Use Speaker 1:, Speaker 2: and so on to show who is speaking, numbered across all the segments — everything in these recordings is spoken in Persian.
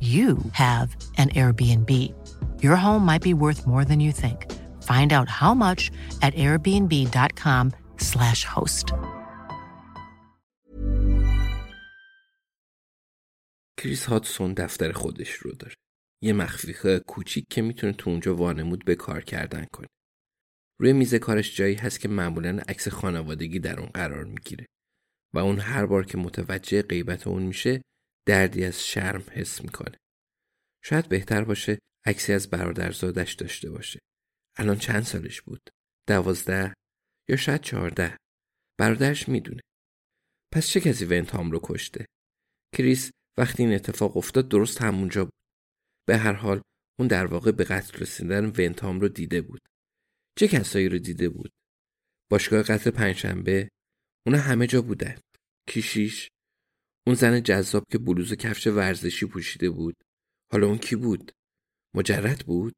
Speaker 1: you have an Airbnb. Your home might be worth more than you think. Find out how much at airbnb.com/slash host.
Speaker 2: کریس هاتسون دفتر خودش رو داره. یه مخفیخه کوچیک که می‌تونه تو اونجا وانمود به کار کردن کنه. روی میز کارش جایی هست که معمولا عکس خانوادگی در اون قرار می‌گیره و اون هر بار که متوجه غیبت اون میشه دردی از شرم حس می‌کنه. شاید بهتر باشه عکسی از برادرزادش داشته باشه. الان چند سالش بود؟ دوازده یا شاید چهارده. برادرش می‌دونه. پس چه کسی ونتام رو کشته؟ کریس وقتی این اتفاق افتاد درست همونجا بود. به هر حال اون در واقع به قتل رسیدن ونتام رو دیده بود. چه کسایی رو دیده بود؟ باشگاه قتل پنجشنبه اونا همه جا بودن. کیشیش اون زن جذاب که بلوز کفش ورزشی پوشیده بود. حالا اون کی بود؟ مجرد بود؟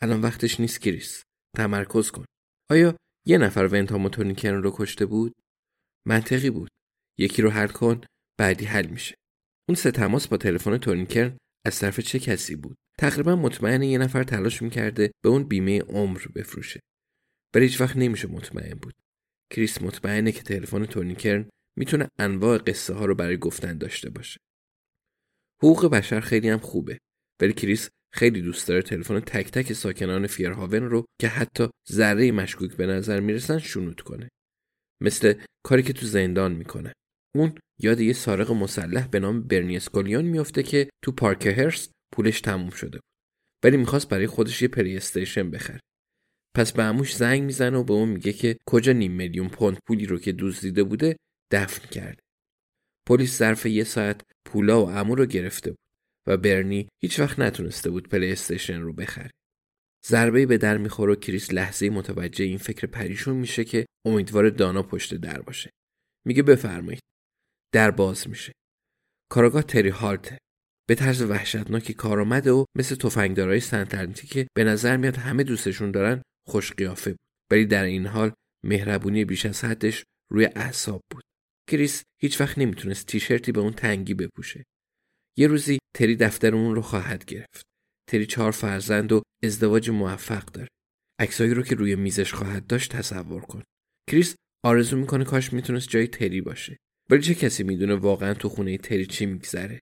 Speaker 2: الان وقتش نیست کریس تمرکز کن. آیا یه نفر ونتام و رو کشته بود؟ منطقی بود. یکی رو حل کن بعدی حل میشه. اون سه تماس با تلفن تونیکرن از طرف چه کسی بود؟ تقریبا مطمئن یه نفر تلاش می‌کرده به اون بیمه عمر بفروشه. ولی هیچ وقت نمیشه مطمئن بود. کریس مطمئنه که تلفن تونی کرن می‌تونه انواع قصه ها رو برای گفتن داشته باشه. حقوق بشر خیلی هم خوبه ولی کریس خیلی دوست داره تلفن تک تک ساکنان فیرهاون رو که حتی ذره‌ای مشکوک به نظر می‌رسن شنود کنه. مثل کاری که تو زندان می‌کنه. اون یاد یه سارق مسلح به نام برنی اسکولیون میفته که تو پارک هرست پولش تموم شده بود. ولی می‌خواست برای خودش یه پلی استیشن بخره. پس به عموش زنگ می‌زنه و به اون میگه که کجا نیم میلیون پوند پولی رو که دزدیده بوده دفن کرده. پلیس ظرف یه ساعت پولا و عمو رو گرفته بود و برنی هیچ وقت نتونسته بود پلی استیشن رو بخره. ضربه به در می‌خوره و کریس لحظه‌ای متوجه این فکر پریشون میشه که امیدواره دانا پشت در باشه. میگه بفرمایید. در باز میشه. کاراگاه تری هالته. به طرز وحشتناکی کار آمده و مثل تفنگدارای سنترنتی که به نظر میاد همه دوستشون دارن خوش قیافه بود. ولی در این حال مهربونی بیش از حدش روی اعصاب بود. کریس هیچ وقت نمی‌تونست تیشرتی به اون تنگی بپوشه. یه روزی تری دفتر اون رو خواهد گرفت. تری چهار فرزند و ازدواج موفق داره. عکسایی رو که روی میزش خواهد داشت تصور کن. کریس آرزو می‌کنه کاش می‌تونست جای تری باشه. ولی چه کسی می‌دونه واقعا تو خونه تری چی میگذره؟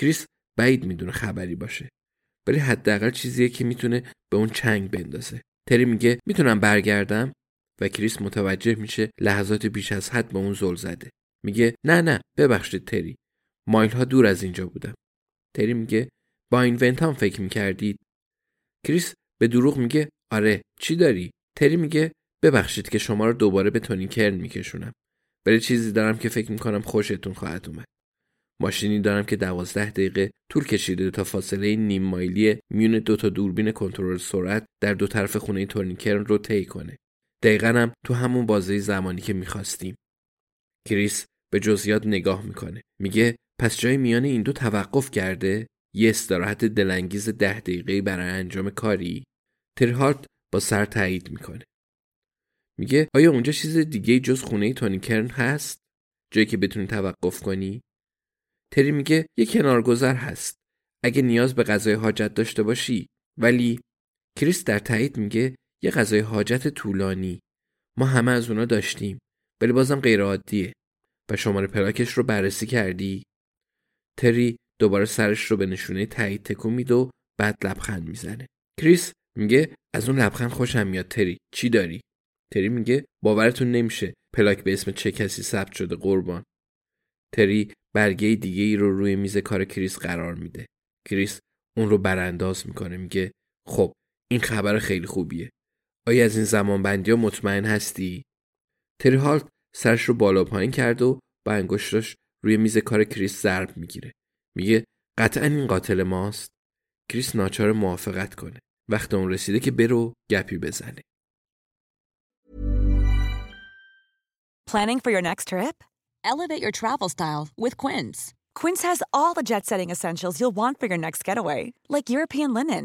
Speaker 2: کریس بعید می‌دونه خبری باشه. ولی حداقل چیزیه که می‌تونه به اون چنگ بندازه. تری میگه می‌تونم برگردم و کریس متوجه میشه لحظات بیش از حد به اون زل زده. میگه نه نه ببخشید تری. مایل ها دور از اینجا بودم تری میگه با ایان ونتام فکر می‌کردید؟ کریس به دروغ میگه آره چی داری؟ تری میگه ببخشید که شما رو دوباره به تونی کرن میکشونم. ولی چیزی دارم که فکر می‌کنم خوشتون خواهد اومد. ماشینی دارم که دوازده دقیقه طول کشیده تا فاصله نیم مایلی میون دو تا دوربین کنترل سرعت در دو طرف خونه تورنیکرن رو طی کنه. دقیقا هم تو همون بازه زمانی که می‌خواستیم. کریس به جزئیات نگاه می‌کنه. میگه پس جای میان این دو توقف کرده؟ یه استراحت دلانگیز ده دقیقه برای انجام کاری؟ تریهارت با سر تایید می‌کنه. میگه آیا اونجا چیز دیگه جز خونه تونی کرن هست؟ جایی که بتونی توقف کنی؟ تری میگه یه کنارگذر هست. اگه نیاز به غذای حاجت داشته باشی. ولی کریس در تایید میگه یه غذای حاجت طولانی. ما همه از اونا داشتیم ولی بازم غیر عادیه و شماره پلاکش رو بررسی کردی؟ تری دوباره سرش رو به نشونه تایید تکون میده و بعد لبخند می‌زنه. کریس میگه از اون لبخند خوشم میاد تری. چی داری؟ تری میگه باورتون نمیشه. پلاک به اسم چه کسی ثبت شده قربان. تری برگه دیگه ای رو روی میز کار کریس قرار میده. کریس اون رو برانداز می‌کنه. میگه خب این خبر خیلی خوبیه. آیا از این زمان بندی ها مطمئن هستی؟ تری هالت سرش رو بالا پایین کرد و با انگشتاش روی میز کار کریس ضرب می‌گیره میگه قطعا این قاتل ماست کریس ناچار موافقت کنه وقت اون رسیده که برو گپی بزنه
Speaker 3: Planning for your next trip?
Speaker 4: Elevate your travel style with Quince.
Speaker 3: Quince has all the jet setting essentials you'll want for your next getaway, like European linen,